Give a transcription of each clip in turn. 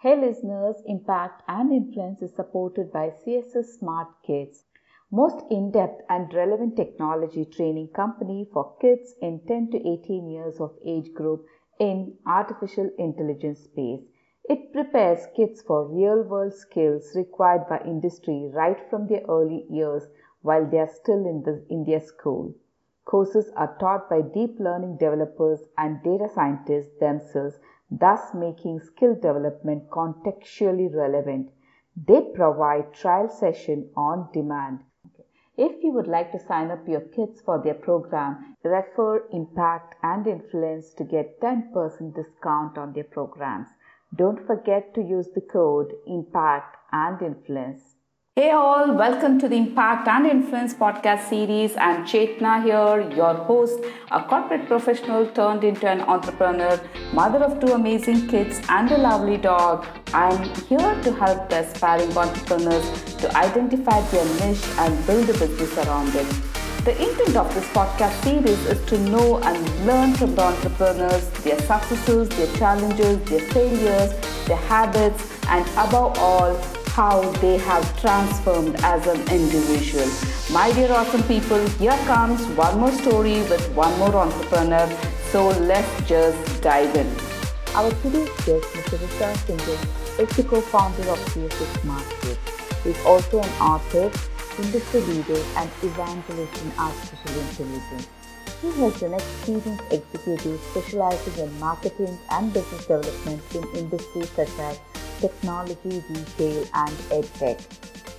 Hey listeners, Impact and Influence is supported by CSS Smart Kids, most in-depth and relevant technology training company for kids in 10 to 18 years of age group in artificial intelligence space. It prepares kids for real-world skills required by industry right from their early years while they are still in, the, in their school. Courses are taught by deep learning developers and data scientists themselves thus making skill development contextually relevant. They provide trial session on demand. If you would like to sign up your kids for their program, refer Impact and Influence to get 10% discount on their programs. Don't forget to use the code IMPACT and INFLUENCE. Hey all, welcome to the Impact and Influence podcast series. I'm Chetna here, your host, a corporate professional turned into an entrepreneur, mother of two amazing kids and a lovely dog. I'm here to help the aspiring entrepreneurs to identify their niche and build a business around it. The intent of this podcast series is to know and learn from the entrepreneurs, their successes, their challenges, their failures, their habits, and above all, how they have transformed as an individual. My dear awesome people, here comes one more story with one more entrepreneur. So let's just dive in. Our today's guest, Mr. Vishal Singhal, is the co-founder of CSS Smart. He is also an author, industry leader, and evangelist in artificial intelligence. He has an experienced executive specializing in marketing and business development in industries such as technology, retail, and edtech.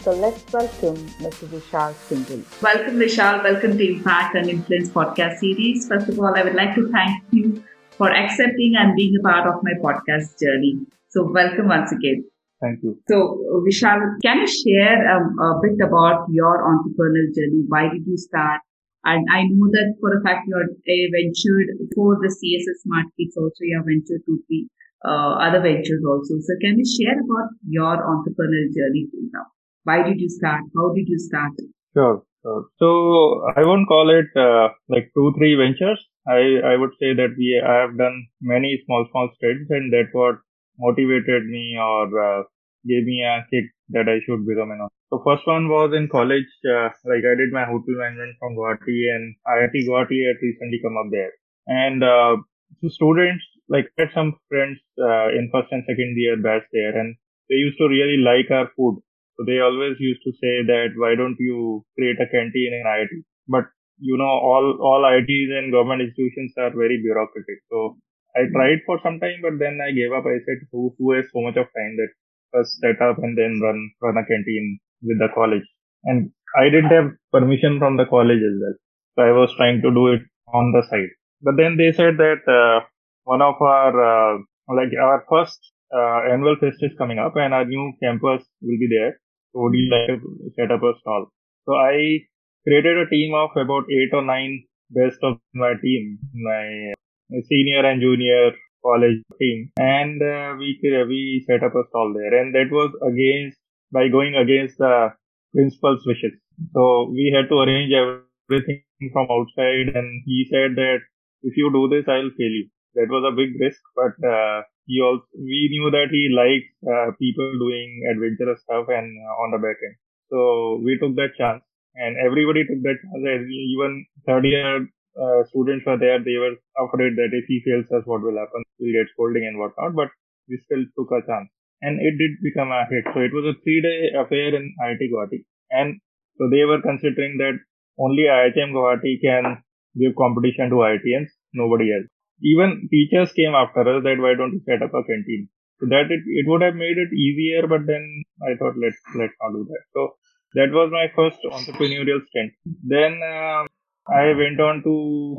So let's welcome Mr. Vishal Singhal. Welcome, Vishal. Welcome to Impact and Influence podcast series. First of all, I would like to thank you for accepting and being a part of my podcast journey. So welcome once again. Thank you. So, Vishal, can you share um, a bit about your entrepreneurial journey? Why did you start? And I know that for a fact you are a ventured for the CSS Smart Kids also, you have ventured to the uh, other ventures also. So can you share about your entrepreneurial journey now? Why did you start? How did you start? Sure. sure. So I won't call it uh, like two, three ventures. I, I would say that we I have done many small, small stints and that what motivated me or uh, gave me a kick that I should become an entrepreneur. So first one was in college, uh, like I did my hotel management from Guwahati and IIT Guwahati had recently come up there. And uh, so students like had some friends uh, in first and second year batch there and they used to really like our food. So they always used to say that why don't you create a canteen in IIT but you know all all IITs and government institutions are very bureaucratic. So I tried for some time but then I gave up. I said who who has so much of time that first set up and then run run a canteen with the college? And I didn't have permission from the college as well. So I was trying to do it on the side. But then they said that uh, one of our uh, like our first uh, annual fest is coming up and our new campus will be there. So would you like to set up a stall? So I created a team of about eight or nine best of my team, my senior and junior college team, and uh, we we set up a stall there, and that was against by going against the principal's wishes. So we had to arrange everything from outside, and he said that if you do this, I'll fail you that was a big risk, but uh, he also we knew that he likes uh, people doing adventurous stuff and uh, on the back end. So we took that chance, and everybody took that chance. Even third year uh, students were there; they were afraid that if he fails us, what will happen? We'll get scolding and whatnot. But we still took a chance, and it did become a hit. So it was a three-day affair in IIT Guwahati, and so they were considering that only IHM Guwahati can give competition to IITians, nobody else even teachers came after us that why don't you set up a canteen? So that it, it would have made it easier, but then I thought let's let's not do that. So that was my first entrepreneurial stint. Then uh, I went on to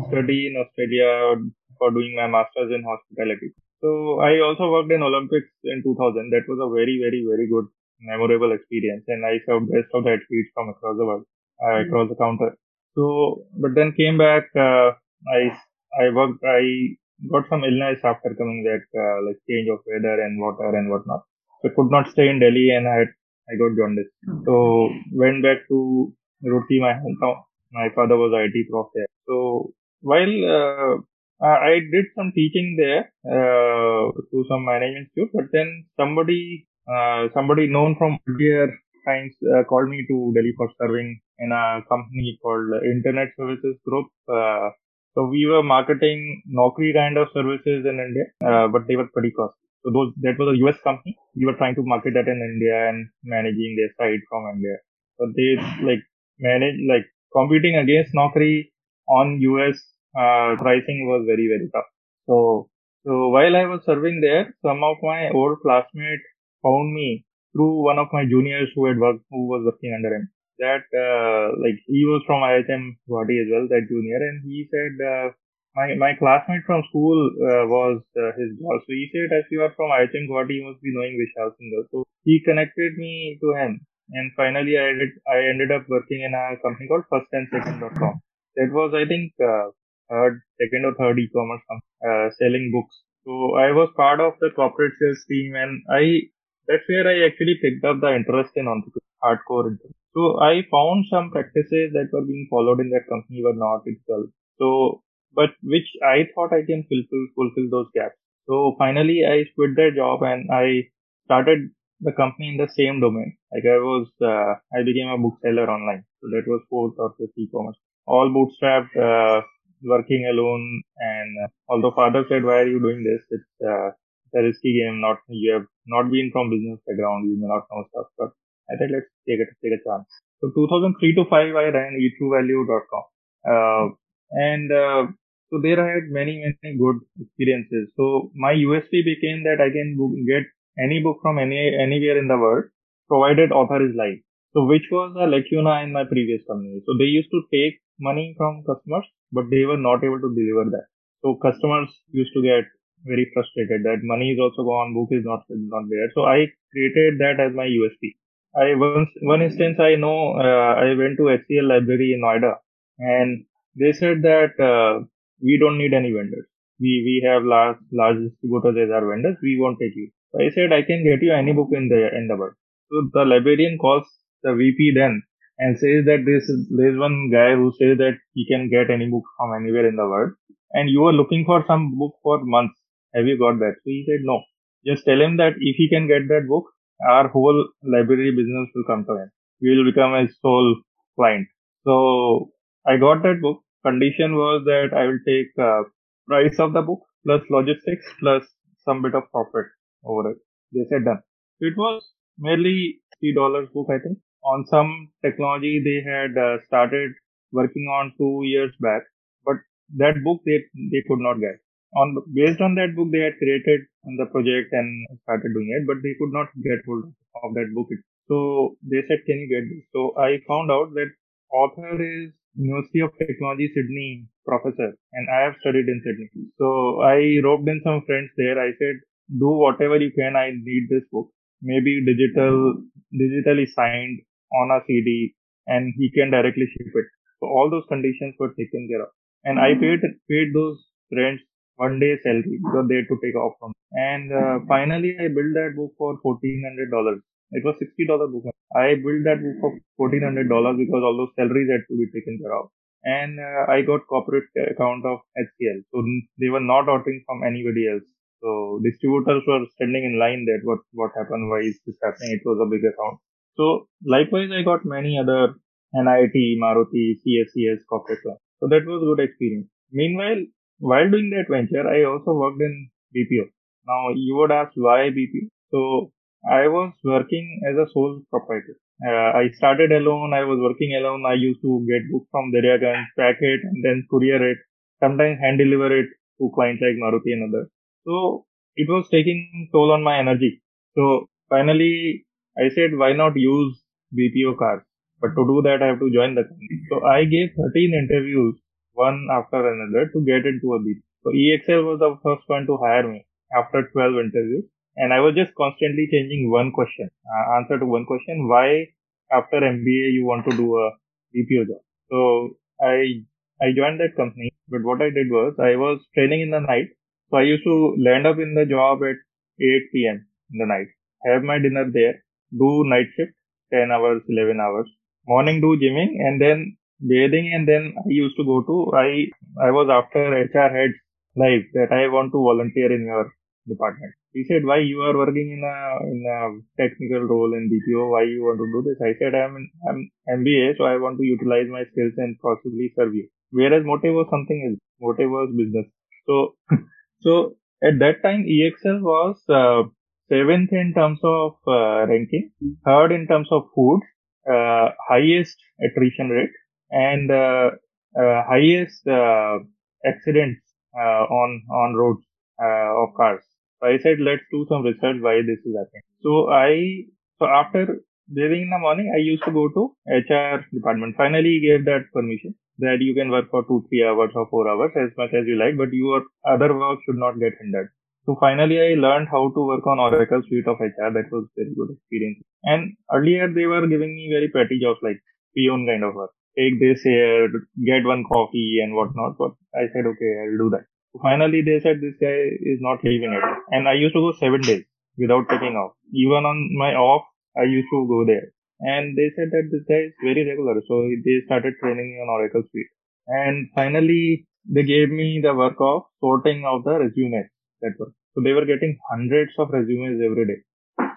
study in Australia for doing my masters in hospitality. So I also worked in Olympics in 2000. That was a very very very good memorable experience, and I served best of the athletes from across the world, uh, across the counter. So, but then came back. Uh, I I worked, I got some illness after coming back, uh, like change of weather and water and whatnot. So I could not stay in Delhi and I had, I got jaundice. So went back to Roorkee, my hometown. My father was IT prof there. So while uh, uh, I did some teaching there uh, to some management students, but then somebody uh, somebody known from earlier times uh, called me to Delhi for serving in a company called Internet Services Group. Uh, so we were marketing Naukri kind of services in India, uh, but they were pretty costly. So those that was a US company. We were trying to market that in India and managing their site from India. So they like manage like competing against Naukri on US uh, pricing was very very tough. So so while I was serving there, some of my old classmates found me through one of my juniors who had worked who was working under him. That uh, like he was from IHM Guwahati as well, that junior, and he said uh, my my classmate from school uh, was uh, his boss. So he said, as you are from IHM Guwahati, you must be knowing Vishal Singhal. So he connected me to him, and finally I did, I ended up working in a company called First and Second.com. That was I think uh, third, second or third e-commerce company uh, selling books. So I was part of the corporate sales team, and I that's where I actually picked up the interest in entrepreneurship, hardcore interest. So I found some practices that were being followed in that company were not itself. So but which I thought I can fulfill fulfill those gaps. So finally, I quit that job and I started the company in the same domain. Like I was, uh, I became a bookseller online. So that was fourth or fifth e-commerce. All bootstrapped, uh, working alone. And uh, although father said, "Why are you doing this? It's uh, it's a risky game. Not you have not been from business background. You may not know stuff." But I thought let's take it, take a chance. So 2003 to 5, I ran eTrueValue.com. Uh, and uh, so there I had many, many good experiences. So my USP became that I can get any book from any anywhere in the world, provided author is live. So which was a lacuna in my previous company. So they used to take money from customers, but they were not able to deliver that. So customers used to get very frustrated that money is also gone, book is not not there. So I created that as my USP. I once one instance I know uh, I went to HCL library in Noida and they said that uh, we don't need any vendors. We we have large large distributors as our vendors. We won't take you. So I said I can get you any book in the in the world. So the librarian calls the VP then and says that this there's one guy who says that he can get any book from anywhere in the world, and you are looking for some book for months. Have you got that? So he said no. Just tell him that if he can get that book, our whole library business will come to him. We will become his sole client. So I got that book condition was that I will take uh, price of the book plus logistics plus some bit of profit over it. They said done. It was merely three dollars book, I think. On some technology they had uh, started working on two years back, but that book they they could not get. On based on that book they had created the project and started doing it, but they could not get hold of that book. So they said, "Can you get this?" So I found out that author is University of Technology Sydney professor and I have studied in Sydney. So I roped in some friends there. I said, do whatever you can. I need this book. Maybe digital, digitally signed on a CD and he can directly ship it. So all those conditions were taken care of. And I mm-hmm. paid, paid those friends one day salary because they had to take off from. And uh, finally I built that book for $1400. It was $60 book. I built that book for $1,400 because all those salaries had to be taken care of. And uh, I got corporate account of HCL. So they were not ordering from anybody else. So distributors were standing in line that what, what happened, why is this happening? It was a big account. So likewise, I got many other NIT, Maruti, CSCS corporate. So that was good experience. Meanwhile, while doing that venture, I also worked in BPO. Now you would ask why BPO? So I was working as a sole proprietor. Uh, I started alone. I was working alone. I used to get books from Daryaganj, pack it, and then courier it. Sometimes hand deliver it to clients like Maruti and others. So it was taking toll on my energy. So finally, I said, why not use BPO cars? But to do that, I have to join the company. So I gave 13 interviews, one after another, to get into a BPO. So EXL was the first one to hire me after 12 interviews and I was just constantly changing one question, uh, answer to one question. Why after MBA you want to do a BPO job? So I I joined that company, but what I did was I was training in the night. So I used to land up in the job at 8 p.m. in the night, have my dinner there, do night shift, 10 hours, 11 hours, morning do gymming, and then bathing, and then I used to go to I I was after HR heads live that I want to volunteer in your department. He said, why you are working in a, in a technical role in BPO? Why you want to do this? I said, I'm, I'm MBA, so I want to utilize my skills and possibly serve you. Whereas motive was something else. Motive was business. So, so at that time, EXL was, uh, seventh in terms of uh, ranking, third in terms of food, uh, highest attrition rate, and uh, uh highest uh, accidents on on roads of cars. So I said, let's do some research why this is happening. So I, so after during in the morning, I used to go to HR department. Finally, gave that permission that you can work for two, three hours or four hours as much as you like, but your other work should not get hindered. So finally, I learned how to work on Oracle Suite of HR. That was very good experience. And earlier, they were giving me very petty jobs like peon kind of work. Take this here, get one coffee and whatnot. But I said, okay, I'll do that. Finally, they said this guy is not leaving it. And I used to go seven days without taking off. Even on my off, I used to go there. And they said that this guy is very regular. So they started training me on Oracle Suite. And finally, they gave me the work of sorting out the resumes that work. So they were getting hundreds of resumes every day.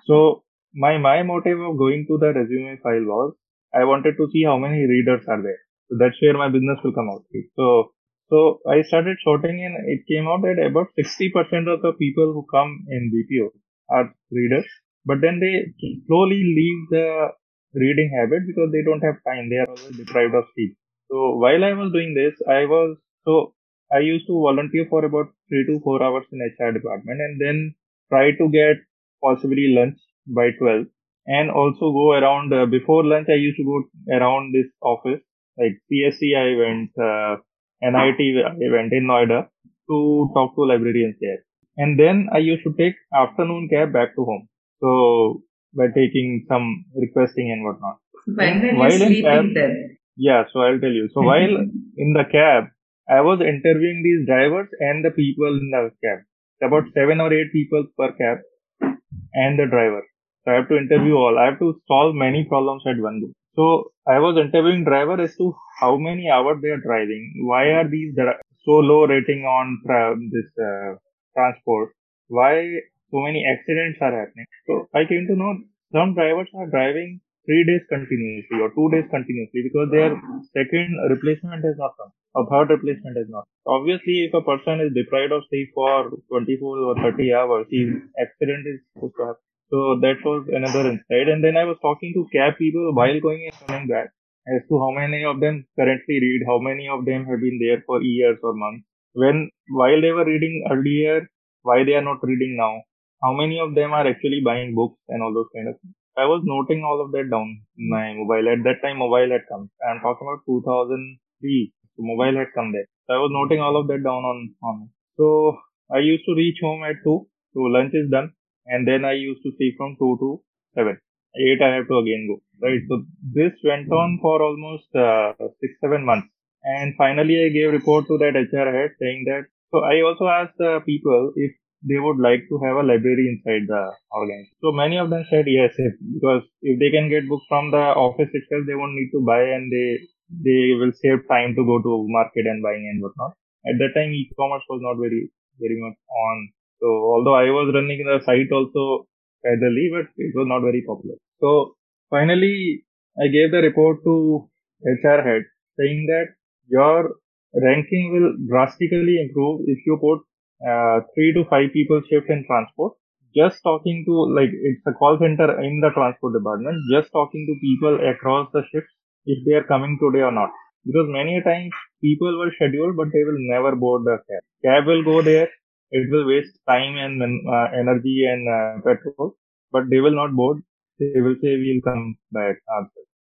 So my, my motive of going to the resume file was I wanted to see how many readers are there. So that's where my business will come out. So so I started sorting and it came out that about 60% of the people who come in BPO are readers, but then they slowly leave the reading habit because they don't have time. They are always deprived of sleep. So while I was doing this, I was, so I used to volunteer for about three to four hours in HR department and then try to get possibly lunch by 12 and also go around uh, before lunch. I used to go around this office like CSC. I went, uh, NIT went in Noida to talk to librarians there. And then I used to take afternoon cab back to home. So by taking some requesting and whatnot. When were you sleeping cab, then? Yeah, so I'll tell you. So while in the cab, I was interviewing these drivers and the people in the cab. About seven or eight people per cab and the driver. So I have to interview all. I have to solve many problems at one go. So I was interviewing driver as to how many hours they are driving. Why are these so low rating on tra- this uh, transport? Why so many accidents are happening? So I came to know some drivers are driving three days continuously or two days continuously because their second replacement has not come. or third replacement has not. Obviously, if a person is deprived of sleep for 24 or 30 hours, his accident is supposed to happen. So that was another insight. And then I was talking to cab people while going and coming back as to how many of them currently read, how many of them have been there for years or months. When while they were reading earlier, why they are not reading now? How many of them are actually buying books and all those kind of things? I was noting all of that down in my mobile. At that time, mobile had come. I'm talking about 2003. So mobile had come there. So I was noting all of that down on on. So I used to reach home at two. So lunch is done and then I used to see from 2 to 7. 8 I have to again go, right? So this went on for almost uh, 6, 7 months. And finally I gave report to that HR head saying that, so I also asked the people if they would like to have a library inside the organization. So many of them said yes, if, because if they can get books from the office itself, they won't need to buy and they, they will save time to go to market and buying and whatnot. At that time, e-commerce was not very, very much on so although I was running the site also parallelly, but it was not very popular. So finally, I gave the report to HR head saying that your ranking will drastically improve if you put uh, three to five people shift in transport. Just talking to like it's a call center in the transport department. Just talking to people across the shifts if they are coming today or not. Because many times people were scheduled, but they will never board the cab. Cab will go there it will waste time and uh, energy and uh, petrol, but they will not board. They will say we'll come back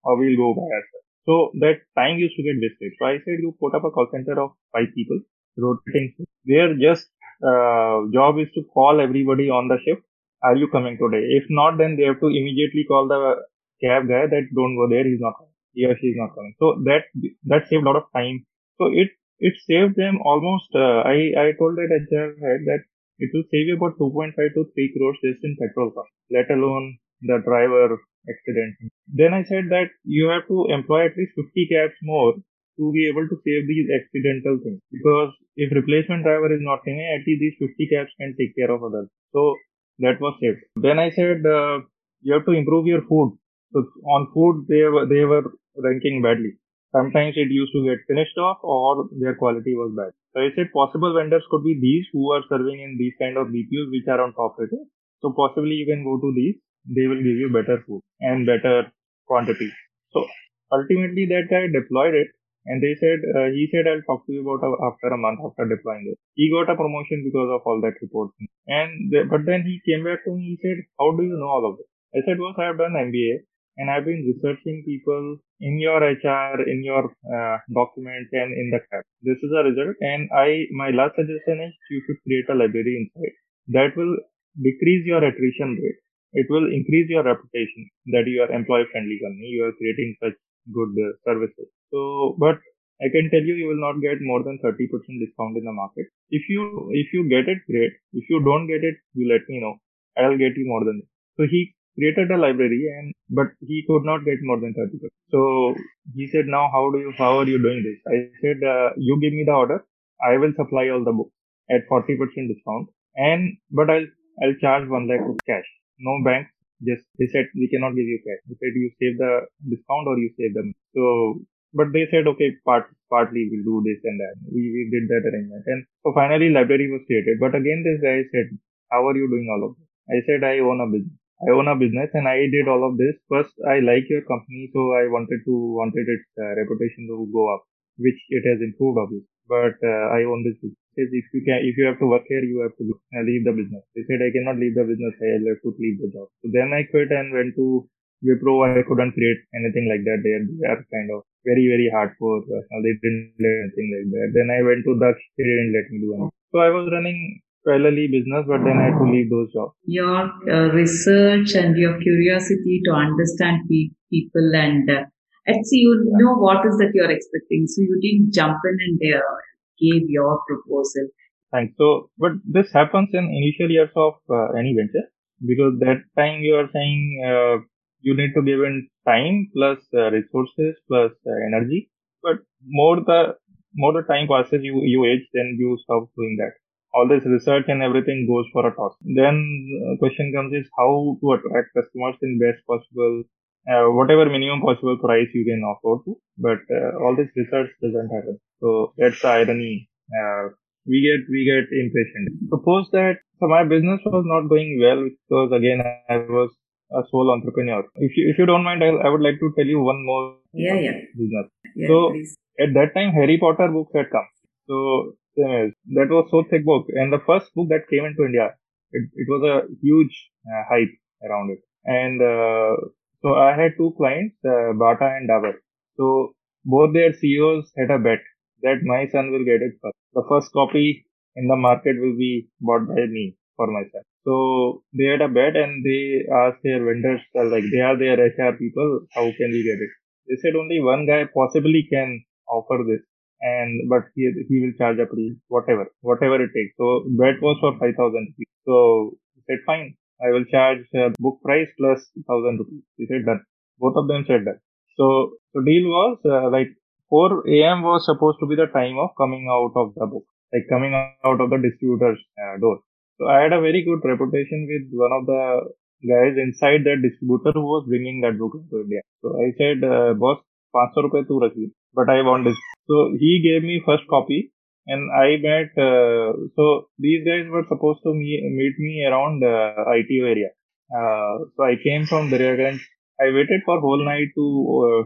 or we'll go ourselves. So that time used to get wasted. So I said you put up a call center of five people, rotating. Their just uh, job is to call everybody on the shift. Are you coming today? If not, then they have to immediately call the cab guy that don't go there. He's not coming. He or she is not coming. So that that saved a lot of time. So it it saved them almost, uh, I, I told that HR head that it will save you about 2.5 to 3 crores just in petrol cost, let alone the driver accident. Then I said that you have to employ at least 50 cabs more to be able to save these accidental things. Because if replacement driver is not coming, at least these 50 cabs can take care of others. So that was saved. Then I said, uh, you have to improve your food. So on food, they were, they were ranking badly. Sometimes it used to get finished off or their quality was bad. So I said possible vendors could be these who are serving in these kind of BPOs which are on top rated. So possibly you can go to these. They will give you better food and better quantity. So ultimately that guy deployed it and they said, uh, he said, I'll talk to you about after a month after deploying it. He got a promotion because of all that reporting. And, but then he came back to me, he said, how do you know all of this? I said, well, I have done MBA and I've been researching people in your HR, in your uh, documents, and in the CAP. This is a result, and I my last suggestion is you should create a library inside that will decrease your attrition rate. It will increase your reputation that you are employee friendly company. You are creating such good uh, services. So, but I can tell you, you will not get more than 30% discount in the market. If you, if you get it, great. If you don't get it, you let me know. I'll get you more than it. So he created a library and but he could not get more than 30 percent. so he said now how do you how are you doing this? I said uh, you give me the order. I will supply all the books at 40% discount and but i'll i'll charge 1 lakh of cash. No bank just they said we cannot give you cash. They said you save the discount or you save them so but they said okay part partly we'll do this and that. We, we did that arrangement. And so finally library was created. But again this guy said how are you doing all of this? I said i own a business I own a business and I did all of this. First, I like your company, so I wanted to wanted its uh, reputation to go up, which it has improved obviously. But uh, I own this business. If you can, if you have to work here, you have to uh, leave the business. They said I cannot leave the business. I'll have to leave the job. So then I quit and went to Wipro. I couldn't create anything like that. They, they are kind of very very hardcore. Uh, they didn't let anything like that. Then I went to Daksh. They didn't let me do anything. So I was running parallelly business, but then I had to leave those jobs. Your uh, research and your curiosity to understand pe- people and uh, see you yeah. know what is that you're expecting. So you didn't jump in and uh, gave your proposal. Thanks. So, but this happens in initial years of uh, any venture because that time you are saying uh, you need to give in time plus uh, resources plus uh, energy. But more the more the time passes, you you age, then you stop doing that all this research and everything goes for a toss. Then uh, question comes is how to attract customers in best possible, uh, whatever minimum possible price you can offer to. But uh, all this research doesn't happen. So that's the irony. Uh, we get we get impatient. Suppose that so my business was not going well because again I was a sole entrepreneur. If you if you don't mind, I, I would like to tell you one more. Yeah, yeah. Business. Yeah, so please. at that time, Harry Potter books had come. So that was so thick book, and the first book that came into India, it, it was a huge uh, hype around it. And uh, so I had two clients, uh, Bata and Dabur. So both their CEOs had a bet that my son will get it first. The first copy in the market will be bought by me for myself. So they had a bet and they asked their vendors, uh, like they are their HR people, how can we get it? They said only one guy possibly can offer this and but he he will charge a price, whatever, whatever it takes. So that was for five thousand rupees. So he said, fine, I will charge uh, book price plus thousand rupees. He said done. Both of them said that. So the deal was uh, like 4 a.m. was supposed to be the time of coming out of the book, like coming out of the distributor's uh, door. So I had a very good reputation with one of the guys inside that distributor who was bringing that book to India. So I said, uh, boss, 500 rupees tu but I want this so he gave me first copy and I met, uh, so these guys were supposed to meet, meet me around uh, area. Uh, so I came from Daryaganj. I waited for whole night to uh,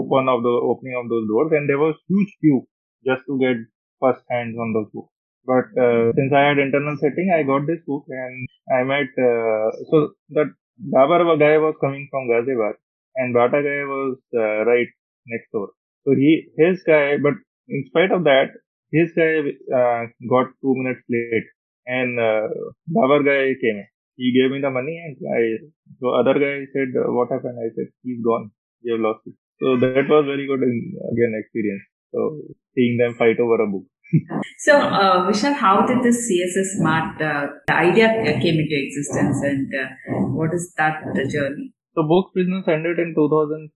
open of the opening of those doors and there was huge queue just to get first hands on those books. But uh, since I had internal setting, I got this book and I met, uh, so that Dabur guy was coming from Ghaziabad and Bata guy was uh, right next door. So he, his guy, but in spite of that, his guy uh, got two minutes late, and uh, Dabur guy came. He gave me the money, and I. So other guy said, uh, "What happened?" I said, "He's gone. We have lost it." So that was very good in, again experience. So seeing them fight over a book. so uh, Vishal, how did this CSS Smart uh, the idea came into existence, and uh, what is that the journey? So books business ended in 2005.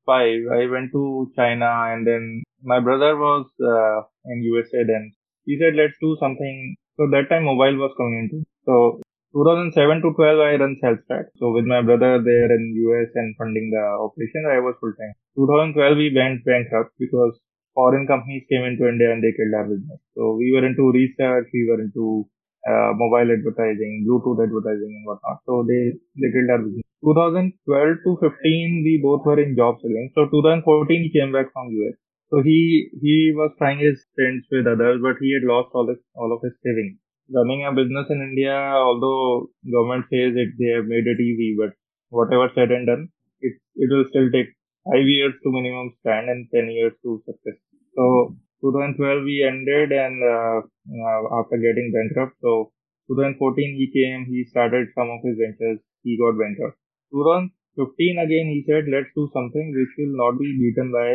I went to China and then my brother was uh, in USA then. He said, let's do something. So that time mobile was coming into. So 2007 to 12, I run SalesTrack. So with my brother there in US and funding the operation, I was full time. 2012, we went bankrupt because foreign companies came into India and they killed our business. So we were into research, we were into uh, mobile advertising, Bluetooth advertising and whatnot. So they, they killed our business. 2012 to 15, we both were in jobs again. So 2014, he came back from US. So he, he was trying his friends with others, but he had lost all his, all of his savings. Running a business in India, although government says it, they have made it easy, but whatever said and done, it, it will still take five years to minimum stand and 10 years to success. So 2012 we ended and uh, uh, after getting bankrupt, so 2014 he came, he started some of his ventures, he got bankrupt. 2015 again he said let's do something which will not be beaten by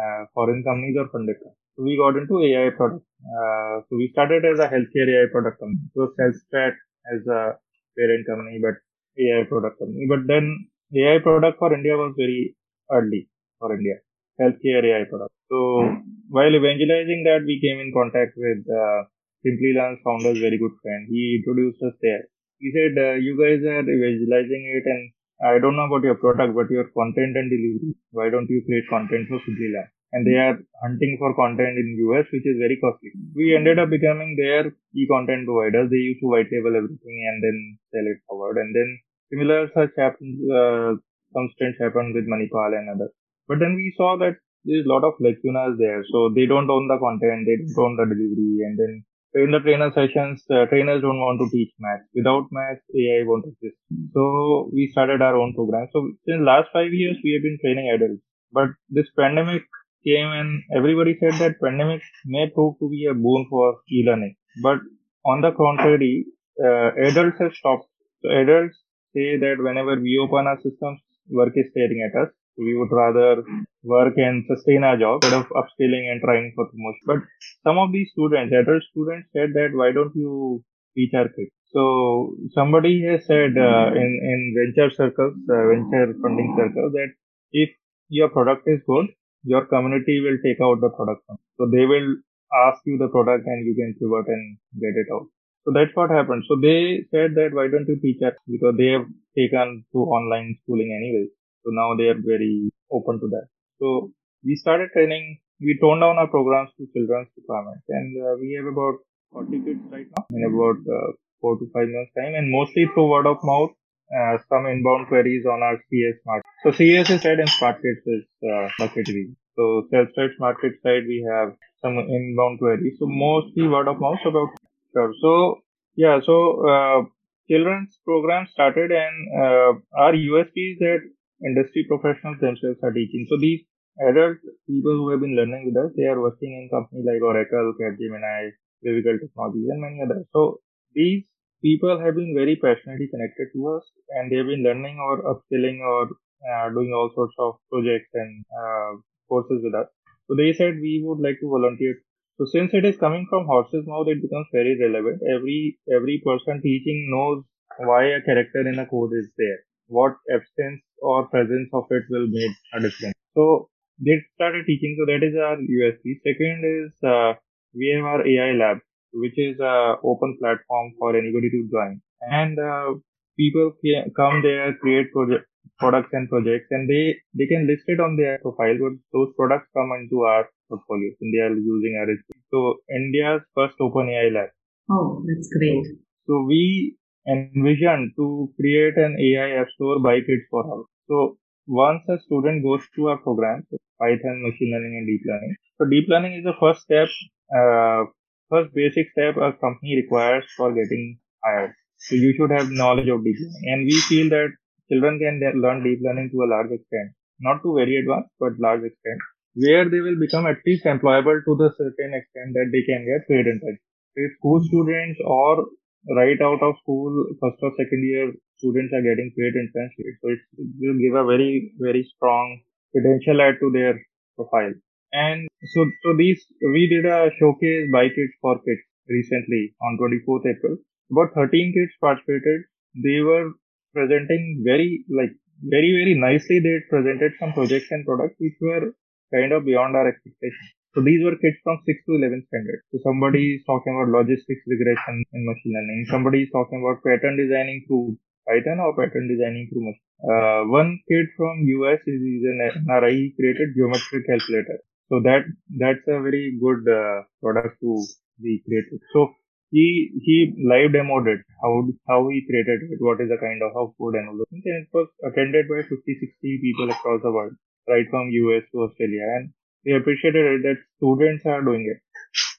uh, foreign companies or funded. So we got into AI product. Uh, so we started as a healthcare AI product company. So SalesTrack as a parent company, but AI product company. But then AI product for India was very early for India. Healthcare AI product. So while evangelizing that, we came in contact with uh, Simplilearn's founder's very good friend. He introduced us there. He said, uh, you guys are evangelizing it and I don't know about your product, but your content and delivery. Why don't you create content for Simplilearn? And they are hunting for content in US, which is very costly. We ended up becoming their key content providers. They used to white label everything and then sell it forward. And then similar such happens, uh, some stints happened with Manipal and others. But then we saw that there's a lot of lacunas there. So they don't own the content, they don't own the delivery, and then in the trainer sessions, uh, trainers don't want to teach math. Without math, AI won't exist. So we started our own program. So in last five years, we have been training adults. But this pandemic came and everybody said that pandemic may prove to be a boon for e-learning. But on the contrary, uh, adults have stopped. So adults say that whenever we open our systems, work is staring at us. We would rather work and sustain our job instead of upskilling and trying for promotion. But some of these students, adult students, said that why don't you teach our kids? So somebody has said uh, in in venture circles, uh, venture funding circles, that if your product is good, your community will take out the product. So they will ask you the product and you can pivot and get it out. So that's what happened. So they said that why don't you teach us because they have taken to online schooling anyway. So now they are very open to that. So we started training. We toned down our programs to children's requirements, and uh, we have about 40 kids right now in about uh, four to five months time, and mostly through word of mouth. Uh, some inbound queries on our CS market. So CS is said in Smart Kids is uh, bucket So self-state market side we have some inbound queries. So mostly word of mouth about. So yeah, so uh, children's program started and uh, our USP is that industry professionals themselves are teaching. So these adult people who have been learning with us, they are working in companies like Oracle, Capgemini, Technologies, and many others. So these people have been very passionately connected to us, and they've been learning or upskilling or uh, doing all sorts of projects and uh, courses with us. So they said we would like to volunteer. So since it is coming from horse's mouth, it becomes very relevant. Every every person teaching knows why a character in a code is there what absence or presence of it will make a difference. So they started teaching. So that is our USP. Second is uh, we have our AI lab, which is a open platform for anybody to join. And uh, people come there, create project, products and projects, and they they can list it on their profile. But those products come into our portfolio, and they are using our. So India's first open AI lab. Oh, that's great. So, so we envisioned to create an AI app store by Kids for All. So once a student goes through our program, Python, machine learning, and deep learning. So deep learning is the first step, uh, first basic step a company requires for getting hired. So you should have knowledge of deep learning, and we feel that children can learn deep learning to a large extent, not to very advanced, but large extent, where they will become at least employable to the certain extent that they can get paid in internship. If school students or right out of school, first or second year students are getting paid internship. So it will give a very, very strong credential add to their profile. And so, so these, we did a showcase by Kids for Kids recently on 24th April. About 13 kids participated. They were presenting very, like, very, very nicely they presented some projects and products which were kind of beyond our expectations. So these were kids from 6th to 11th standard. So somebody is talking about logistics regression in machine learning. Somebody is talking about pattern designing through Python or pattern designing through machine. Uh, one kid from US is, is an NRI. Created geometric calculator. So that that's a very good uh, product to be created. So he he live demoed it how how he created it, what is the kind of output and all those things. And it was attended by 50, 60 people across the world, right from US to Australia. And we appreciated that students are doing it.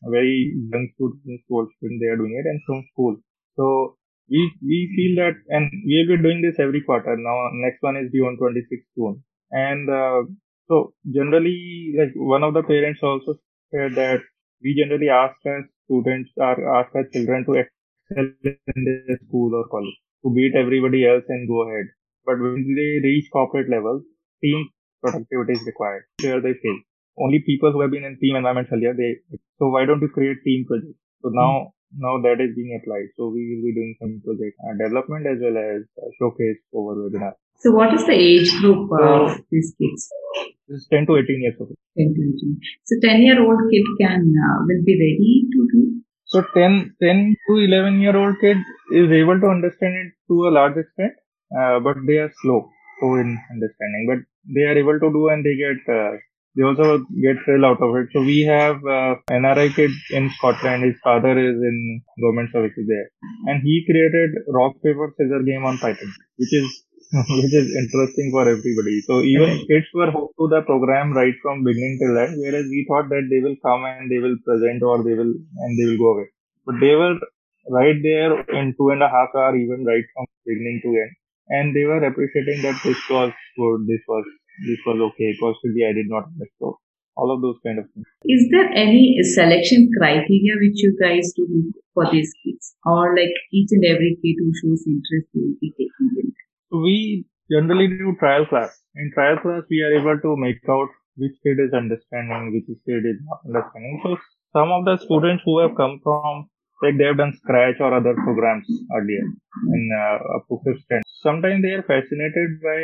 Very young students, students, they are doing it and from school. So we, we feel that, and we will be doing this every quarter. Now, next one is due on 26th June. And, uh, so generally, like one of the parents also said that we generally ask our students or ask our children to excel in their school or college to beat everybody else and go ahead. But when they reach corporate level, team productivity is required. Here they fail only people who have been in team environments earlier, they, so why don't you create team projects? So now, now that is being applied. So we will be doing some project uh, development as well as uh, showcase over webinar. So what is the age group of uh, these kids? This is 10 to 18 years old. 10 to 18. So 10 year old kid can, uh, will be ready to do? So 10, 10 to 11 year old kid is able to understand it to a large extent, uh, but they are slow, slow in understanding, but they are able to do and they get uh, they also get thrill out of it. So we have uh, NRI kid in Scotland. His father is in government services there, and he created rock paper scissors game on Python, which is which is interesting for everybody. So even kids were hooked to the program right from beginning till end, whereas we thought that they will come and they will present or they will and they will go away, but they were right there in two and a half hour, even right from beginning to end, and they were appreciating that this was good, this was this was okay. Possibly I did not understand. All of those kind of things. Is there any selection criteria which you guys do for these kids? Or like each and every kid who shows interest will be taken in? We generally do trial class. In trial class, we are able to make out which kid is understanding, which kid is not understanding. So some of the students who have come from like they have done scratch or other programs earlier in uh, up to fifth standard. Sometimes they are fascinated by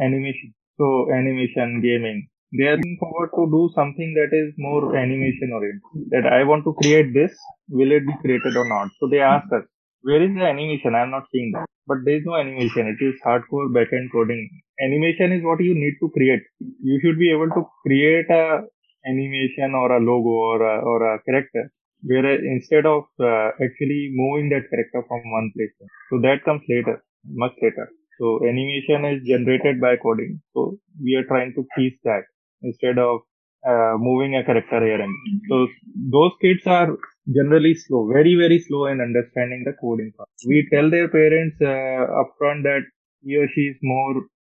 animation. So animation, gaming, they are looking forward to do something that is more animation oriented. That I want to create this, will it be created or not? So they ask us, where is the animation? I am not seeing that. But there is no animation. It is hardcore backend coding. Animation is what you need to create. You should be able to create a animation or a logo or a, or a character where instead of uh, actually moving that character from one place. So that comes later, much later. So animation is generated by coding. So we are trying to teach that instead of uh, moving a character here and so those kids are generally slow, very very slow in understanding the coding part. We tell their parents uh, upfront that he or she is more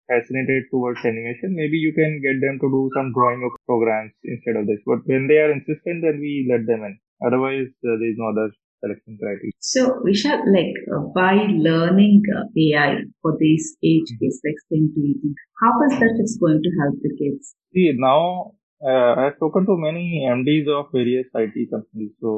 fascinated towards animation. Maybe you can get them to do some drawing of programs instead of this. But when they are insistent, then we let them in. Otherwise, uh, there is no other selection criteria. So, Vishal, like uh, by learning uh, AI for these age kids, like 10 to 18, how is that is going to help the kids? See, now uh, I've spoken to many MDs of various IT companies. So,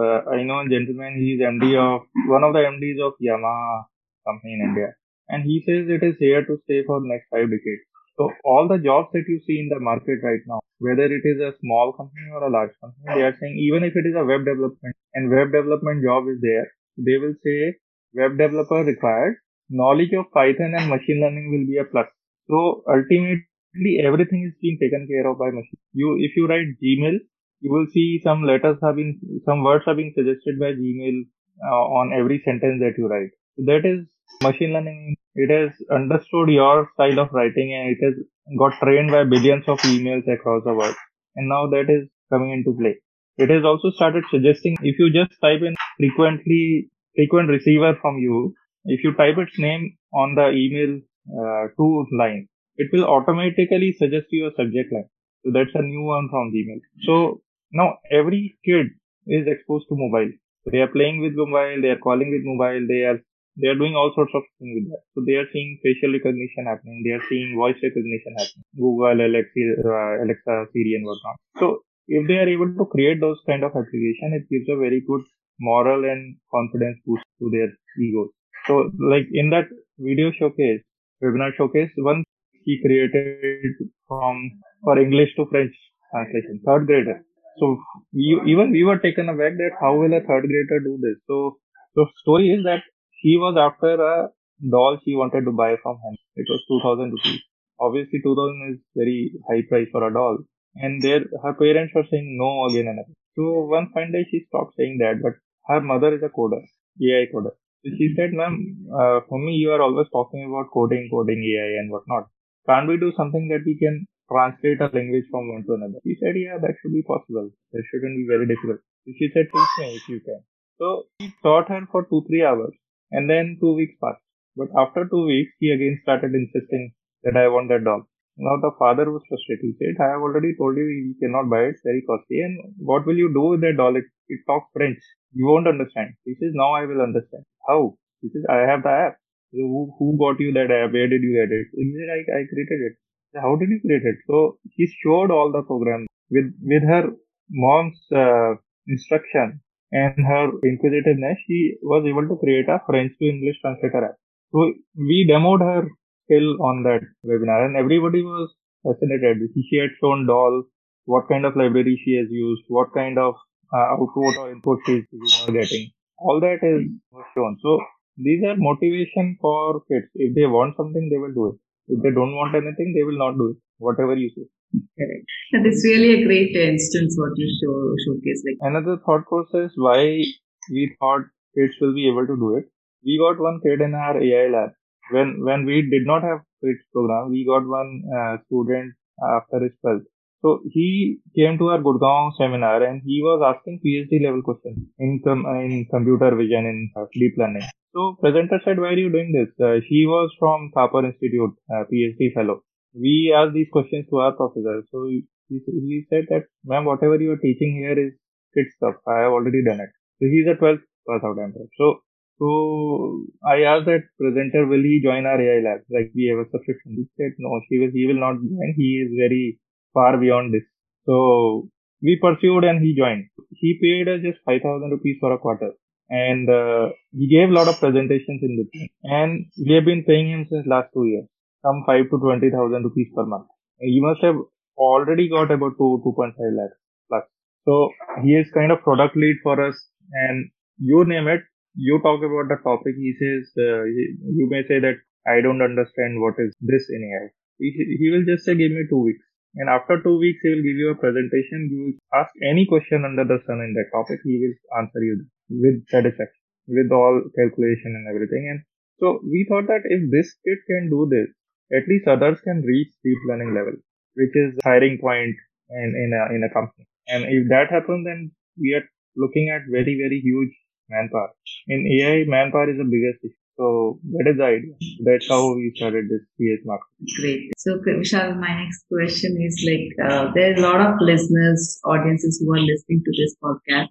uh, I know a gentleman, he's MD of one of the MDs of Yamaha company in India. And he says it is here to stay for next five decades. So all the jobs that you see in the market right now, whether it is a small company or a large company, they are saying even if it is a web development and web development job is there, they will say web developer required, knowledge of Python and machine learning will be a plus. So ultimately everything is being taken care of by machine. You, if you write Gmail, you will see some letters have been, some words are being suggested by Gmail uh, on every sentence that you write. So that is machine learning it has understood your style of writing and it has got trained by billions of emails across the world. And now that is coming into play. It has also started suggesting if you just type in frequently, frequent receiver from you, if you type its name on the email uh, to line, it will automatically suggest you a subject line. So that's a new one from Gmail. So now every kid is exposed to mobile. They are playing with mobile, they are calling with mobile, they are they are doing all sorts of things with that. So they are seeing facial recognition happening. They are seeing voice recognition happening. Google, Alexa, uh, Alexa, Siri, and whatnot. So if they are able to create those kind of application, it gives a very good moral and confidence boost to their egos. So like in that video showcase, webinar showcase. One he created from for English to French translation, third grader. So we, even we were taken aback that how will a third grader do this? So the story is that he was after a doll she wanted to buy from him. It was 2000 rupees. Obviously 2000 is very high price for a doll. And there, her parents were saying no again and again. So one fine day she stopped saying that, but her mother is a coder, AI coder. So she said, ma'am, uh, for me you are always talking about coding, coding AI and whatnot. Can't we do something that we can translate a language from one to another? She said, yeah, that should be possible. That shouldn't be very difficult. So she said, teach me if you can. So he taught her for two, three hours and then two weeks passed. But after two weeks, he again started insisting that I want that dog. Now the father was frustrated. He said, I have already told you you cannot buy it. It's very costly. And what will you do with that doll? It, it talks French. You won't understand. He says, now I will understand. How? He says, I have the app. Who, who got you that app? Where did you get it? He said, I, I created it. How did you create it? So he showed all the program with, with her mom's uh, instruction and her inquisitiveness. She was able to create a French to English translator app. So we demoed her skill on that webinar and everybody was fascinated. She had shown doll, what kind of library she has used, what kind of uh, output or input she is getting. All that is shown. So these are motivation for kids. If they want something, they will do it. If they don't want anything, they will not do it. Whatever you say. Correct. And it's really a great instance what you show showcase. Like another thought process why we thought kids will be able to do it. We got one kid in our AI lab. When when we did not have kids program, we got one uh, student after his 12th. So he came to our Gurgaon seminar and he was asking PhD level questions in com- in computer vision in uh, deep learning. So presenter said, "Why are you doing this?" Uh, he was from Thapar Institute, uh, PhD fellow. We asked these questions to our professor. So he, he said that, "Ma'am, whatever you are teaching here is kid stuff. I have already done it." So he's a 12th class out So so I asked that presenter, will he join our AI lab? Like we have a subscription. He said no, he will he will not join. He is very far beyond this. So we pursued and he joined. He paid us just 5000 rupees for a quarter. And uh, he gave a lot of presentations in between. And we have been paying him since last two years. Some 5 to 20,000 rupees per month. He must have already got about 2, 2.5 lakhs plus. So he is kind of product lead for us and you name it, you talk about the topic, he says, uh, you may say that I don't understand what is this in AI. He, he will just say, give me two weeks. And after two weeks, he will give you a presentation. You ask any question under the sun in that topic, he will answer you with satisfaction, with all calculation and everything. And so we thought that if this kid can do this, at least others can reach deep learning level, which is hiring point in, in a, in a company. And if that happens, then we are looking at very, very huge manpower. In AI, manpower is the biggest issue. So that is the idea. That's how we started this PS market. Great. So Vishal, my next question is like, uh, there are a lot of listeners, audiences who are listening to this podcast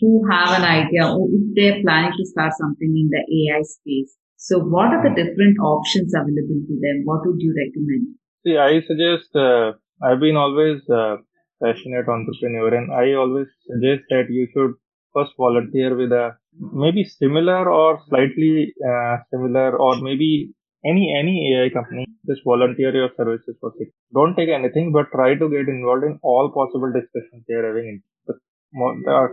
who have an idea if they're planning to start something in the AI space. So what are the different options available to them? What would you recommend? See, I suggest, uh, I've been always uh, passionate entrepreneur and I always suggest that you should first volunteer with a maybe similar or slightly uh, similar or maybe any any AI company just volunteer your services for six. Don't take anything, but try to get involved in all possible discussions they are having. The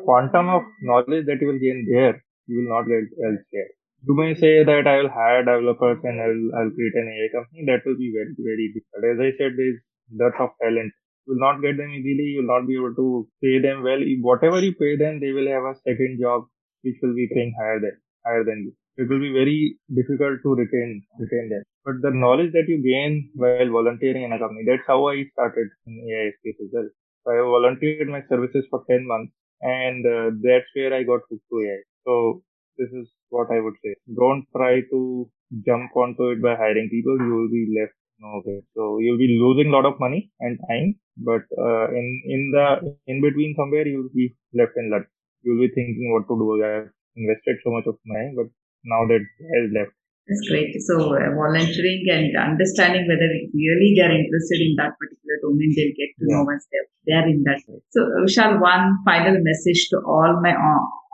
quantum of knowledge that you will gain there, you will not get elsewhere. You may say that I will hire developers and I'll, I'll create an AI company. That will be very, very difficult. As I said, there is dearth of talent you will not get them easily. You will not be able to pay them well. Whatever you pay them, they will have a second job which will be paying higher than higher than you. It will be very difficult to retain retain them. But the knowledge that you gain while volunteering in a company, that's how I started in AI space as well. So I volunteered my services for 10 months and uh, that's where I got hooked to AI. So this is what I would say. Don't try to jump onto it by hiring people. You will be left so you'll be losing a lot of money and time, but uh, in in the in between somewhere you'll be left in luck. You'll be thinking what to do. I've invested so much of money, but now that that is left. That's great. So uh, volunteering and understanding whether really they are interested in that particular domain, they'll get to yeah. know once they're, they're in that. So Vishal, one final message to all my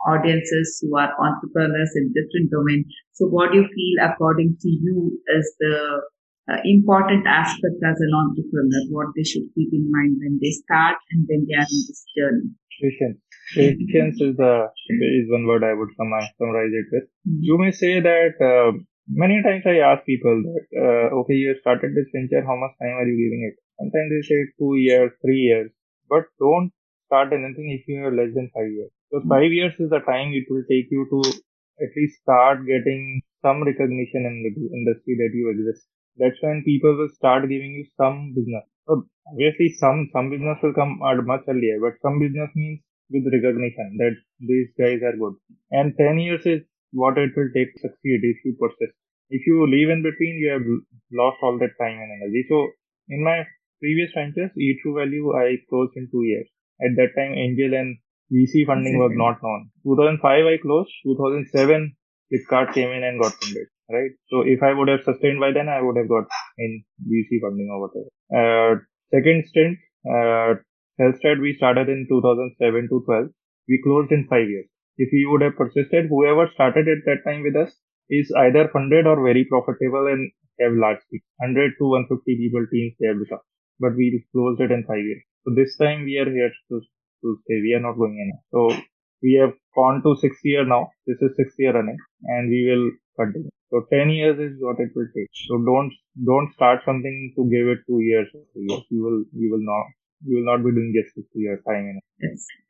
audiences who are entrepreneurs in different domains. So what do you feel according to you is the uh, important aspect as an entrepreneur, what they should keep in mind when they start and when they are in this journey? Patience. Patience is the is one word I would summarize it with. Mm-hmm. You may say that uh, many times I ask people that uh, okay, you started this venture, how much time are you giving it? Sometimes they say two years, three years, but don't start anything if you have less than five years. So five years is the time it will take you to at least start getting some recognition in the industry that you exist that's when people will start giving you some business. So obviously some, some business will come at much earlier, but some business means with recognition that these guys are good. And 10 years is what it will take to succeed if you persist. If you leave in between, you have lost all that time and energy. So in my previous ventures, E True Value, I closed in two years. At that time, angel and VC funding was not known. 2005 I closed. 2007 Flipkart came in and got funded right? So if I would have sustained by then, I would have got in VC funding or whatever. Uh, second stint, uh, Healthstat, we started in 2007 to 12. We closed in five years. If we would have persisted, whoever started at that time with us is either funded or very profitable and have large teams. 100 to 150 people teams they have become. But we closed it in five years. So this time we are here to, to stay. We are not going anywhere. So we have gone to sixth year now. This is sixth year running and we will continue. So 10 years is what it will take. So don't, don't start something to give it two years or three years. You will, you will not, you will not be doing justice to your time. In.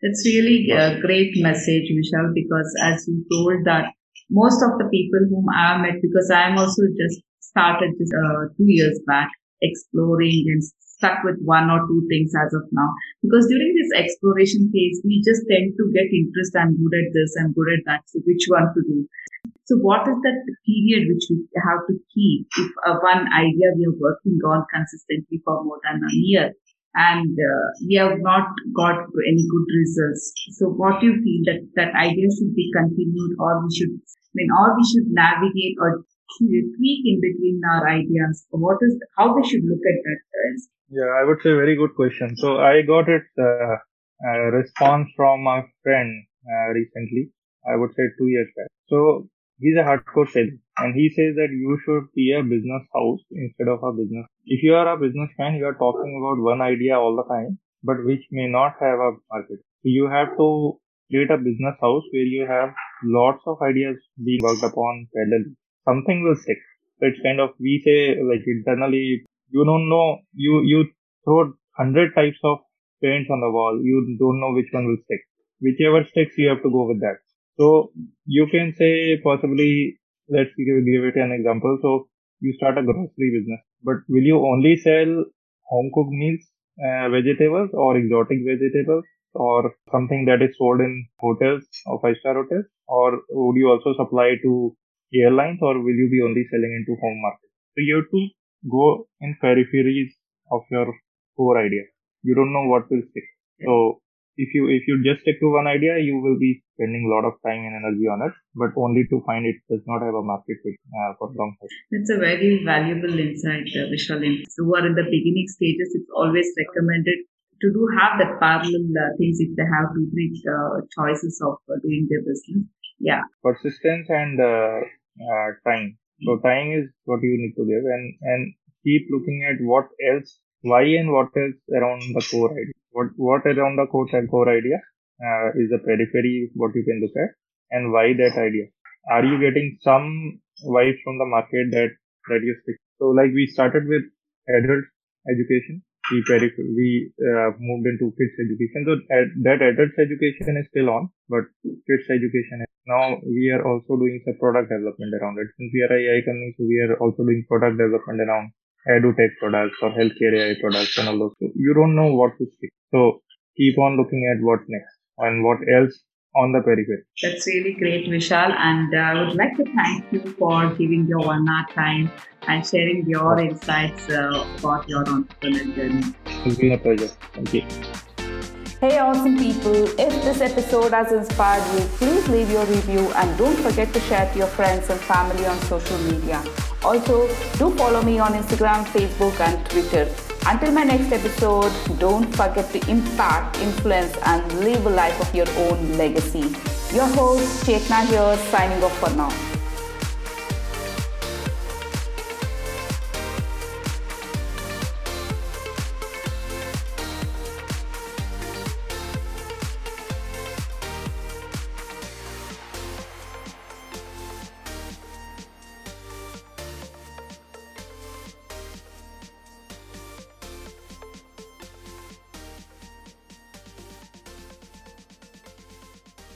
That's really a great message, Vishal, because as you told that most of the people whom I met, because I am also just started just, uh, two years back exploring and stuck with one or two things as of now. Because during this exploration phase, we just tend to get interest. I'm good at this, I'm good at that. So which one to do? So what is that period which we have to keep if uh, one idea we are working on consistently for more than a year and uh, we have not got any good results? So what do you feel that that idea should be continued or we should, I mean, or we should navigate or tweak in between our ideas? What is, how we should look at that? Yeah, I would say very good question. So I got it, uh, a response from a friend uh, recently. I would say two years back. So he's a hardcore seller and he says that you should be a business house instead of a business. If you are a businessman, you are talking about one idea all the time, but which may not have a market. So you have to create a business house where you have lots of ideas being worked upon parallelly. Something will stick. So it's kind of, we say like internally, you don't know, you, you throw hundred types of paints on the wall. You don't know which one will stick. Whichever sticks, you have to go with that. So you can say possibly, let's give, give it an example. So you start a grocery business, but will you only sell home cooked meals, uh, vegetables or exotic vegetables or something that is sold in hotels or five star hotels? Or would you also supply to airlines or will you be only selling into home market? So you have to go in peripheries of your core idea. You don't know what will stick. So if you if you just stick to one idea, you will be spending a lot of time and energy on it, but only to find it does not have a market fit uh, for long time. It's a very valuable insight, uh, Vishal. So who are in the beginning stages, it's always recommended to do have that parallel uh, things if they have two three uh, choices of uh, doing their business. Yeah, persistence and uh, time. So time is what you need to give, and and keep looking at what else, why and what else around the core idea. What what around the core core idea uh, is the periphery what you can look at and why that idea. Are you getting some vibes from the market that that you stick so like we started with adult education we we uh, moved into kids education so that adult education is still on but kids education is, now we are also doing some product development around it since we are AI company so we are also doing product development around edutech products or healthcare AI products and all those. So you don't know what to see. So keep on looking at what next and what else on the periphery. That's really great, Vishal. And uh, I would like to thank you for giving your one hour time and sharing your insights uh, about your entrepreneurial journey. It's been a pleasure. Thank you. Hey, awesome people. If this episode has inspired you, please leave your review and don't forget to share to your friends and family on social media. Also, do follow me on Instagram, Facebook, and Twitter. Until my next episode, don't forget to impact, influence, and live a life of your own legacy. Your host, Chetna here, signing off for now.